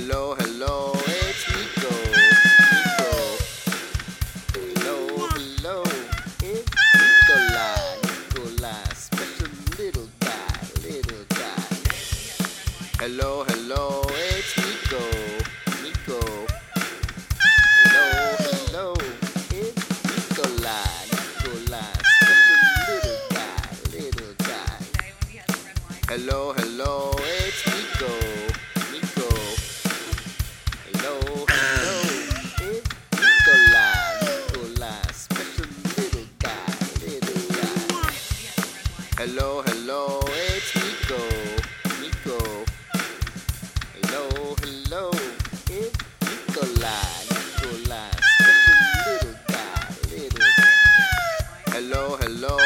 Hello, hello, it's Niko. Niko. Hello, hello, it's Nikolai. Nikolai, special little guy, little guy. Hello, hello, it's Niko. Niko. Hello, hello, it's Nikolai. Nikolai, special little guy, little guy. Hello, hello, Hello, hello, it's Niko. Niko. Hello, hello, it's Nikolai. Nikolai, special little guy, little guy. Hello, hello,